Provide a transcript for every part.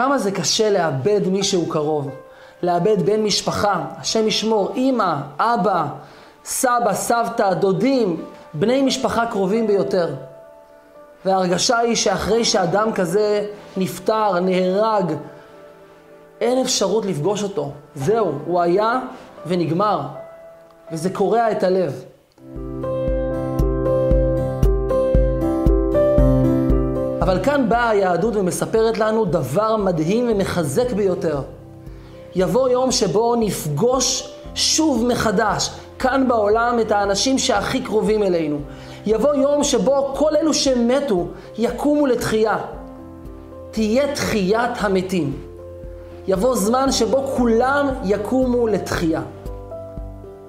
כמה זה קשה לאבד מישהו קרוב, לאבד בן משפחה, השם ישמור, אימא, אבא, סבא, סבתא, דודים, בני משפחה קרובים ביותר. וההרגשה היא שאחרי שאדם כזה נפטר, נהרג, אין אפשרות לפגוש אותו. זהו, הוא היה ונגמר. וזה קורע את הלב. אבל כאן באה היהדות ומספרת לנו דבר מדהים ומחזק ביותר. יבוא יום שבו נפגוש שוב מחדש, כאן בעולם, את האנשים שהכי קרובים אלינו. יבוא יום שבו כל אלו שמתו יקומו לתחייה. תהיה תחיית המתים. יבוא זמן שבו כולם יקומו לתחייה.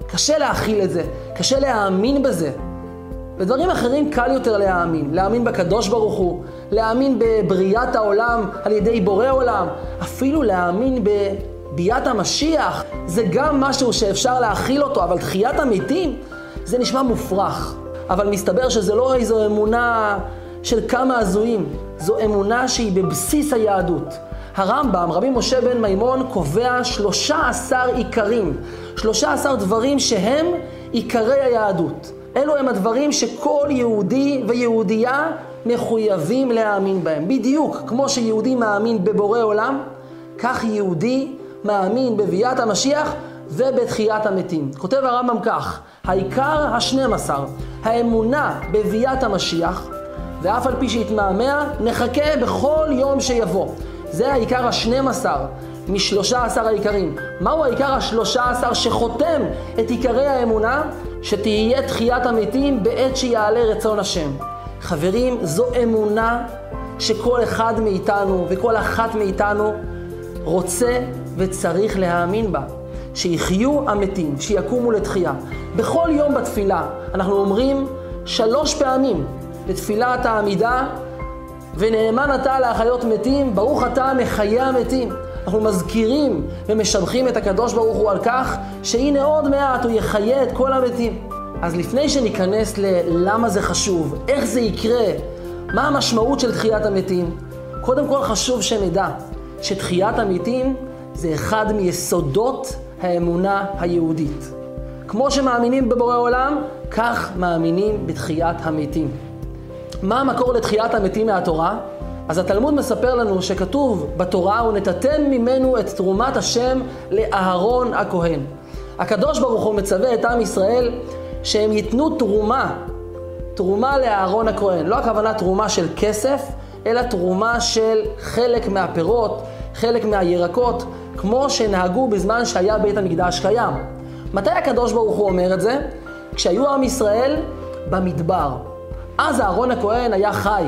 קשה להכיל את זה, קשה להאמין בזה. בדברים אחרים קל יותר להאמין. להאמין בקדוש ברוך הוא, להאמין בבריאת העולם על ידי בורא עולם, אפילו להאמין בביאת המשיח, זה גם משהו שאפשר להכיל אותו, אבל תחיית המתים, זה נשמע מופרך. אבל מסתבר שזה לא איזו אמונה של כמה הזויים, זו אמונה שהיא בבסיס היהדות. הרמב"ם, רבי משה בן מימון, קובע 13 עיקרים, 13 דברים שהם עיקרי היהדות. אלו הם הדברים שכל יהודי ויהודייה מחויבים להאמין בהם. בדיוק כמו שיהודי מאמין בבורא עולם, כך יהודי מאמין בביאת המשיח ובתחיית המתים. כותב הרמב"ם כך, העיקר השנים עשר, האמונה בביאת המשיח, ואף על פי שיתמהמה, נחכה בכל יום שיבוא. זה העיקר השנים עשר משלושה עשר העיקרים. מהו העיקר השלושה עשר שחותם את עיקרי האמונה? שתהיה תחיית המתים בעת שיעלה רצון השם. חברים, זו אמונה שכל אחד מאיתנו וכל אחת מאיתנו רוצה וצריך להאמין בה. שיחיו המתים, שיקומו לתחייה. בכל יום בתפילה אנחנו אומרים שלוש פעמים בתפילת העמידה, ונאמן אתה להחיות מתים, ברוך אתה מחיה המתים. אנחנו מזכירים ומשבחים את הקדוש ברוך הוא על כך שהנה עוד מעט הוא יחיה את כל המתים. אז לפני שניכנס ללמה זה חשוב, איך זה יקרה, מה המשמעות של תחיית המתים, קודם כל חשוב שנדע שתחיית המתים זה אחד מיסודות האמונה היהודית. כמו שמאמינים בבורא עולם, כך מאמינים בתחיית המתים. מה המקור לתחיית המתים מהתורה? אז התלמוד מספר לנו שכתוב בתורה, ונתתם ממנו את תרומת השם לאהרון הכהן. הקדוש ברוך הוא מצווה את עם ישראל שהם ייתנו תרומה, תרומה לאהרון הכהן. לא הכוונה תרומה של כסף, אלא תרומה של חלק מהפירות, חלק מהירקות, כמו שנהגו בזמן שהיה בית המקדש קיים. מתי הקדוש ברוך הוא אומר את זה? כשהיו עם ישראל במדבר. אז אהרון הכהן היה חי.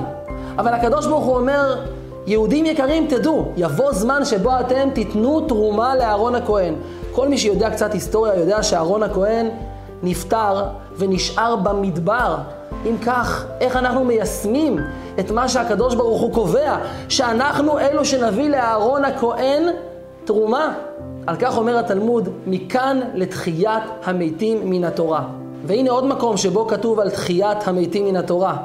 אבל הקדוש ברוך הוא אומר, יהודים יקרים, תדעו, יבוא זמן שבו אתם תיתנו תרומה לאהרון הכהן. כל מי שיודע קצת היסטוריה יודע שאהרון הכהן נפטר ונשאר במדבר. אם כך, איך אנחנו מיישמים את מה שהקדוש ברוך הוא קובע, שאנחנו אלו שנביא לאהרון הכהן תרומה? על כך אומר התלמוד, מכאן לתחיית המתים מן התורה. והנה עוד מקום שבו כתוב על תחיית המתים מן התורה.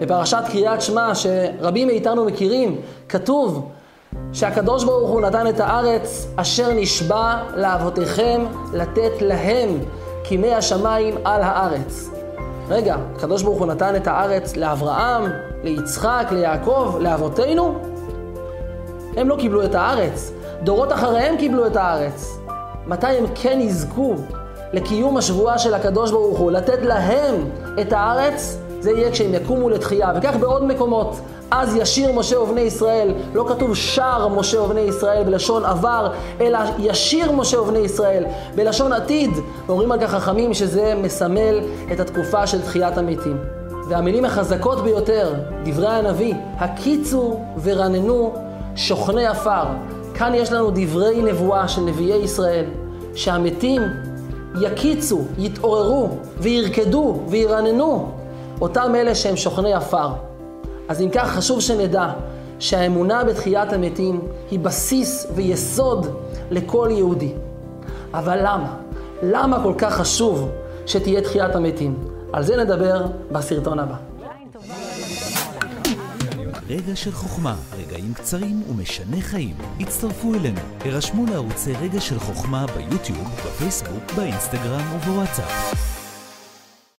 בפרשת קריאת שמע, שרבים מאיתנו מכירים, כתוב שהקדוש ברוך הוא נתן את הארץ אשר נשבע לאבותיכם לתת להם כימי השמיים על הארץ. רגע, הקדוש ברוך הוא נתן את הארץ לאברהם, ליצחק, ליעקב, לאבותינו? הם לא קיבלו את הארץ, דורות אחריהם קיבלו את הארץ. מתי הם כן יזכו לקיום השבועה של הקדוש ברוך הוא, לתת להם את הארץ? זה יהיה כשהם יקומו לתחייה, וכך בעוד מקומות. אז ישיר משה ובני ישראל, לא כתוב שר משה ובני ישראל בלשון עבר, אלא ישיר משה ובני ישראל בלשון עתיד. ואומרים על כך חכמים שזה מסמל את התקופה של תחיית המתים. והמילים החזקות ביותר, דברי הנביא, הקיצו ורננו שוכני עפר. כאן יש לנו דברי נבואה של נביאי ישראל, שהמתים יקיצו, יתעוררו וירקדו וירננו. אותם אלה שהם שוכני עפר. אז אם כך חשוב שנדע שהאמונה בתחיית המתים היא בסיס ויסוד לכל יהודי. אבל למה? למה כל כך חשוב שתהיה תחיית המתים? על זה נדבר בסרטון הבא. רגע של חוכמה, רגעים קצרים ומשנה חיים. הצטרפו אלינו, הרשמו לערוצי רגע של חוכמה ביוטיוב, בפייסבוק, באינסטגרם ובוואטסאפ.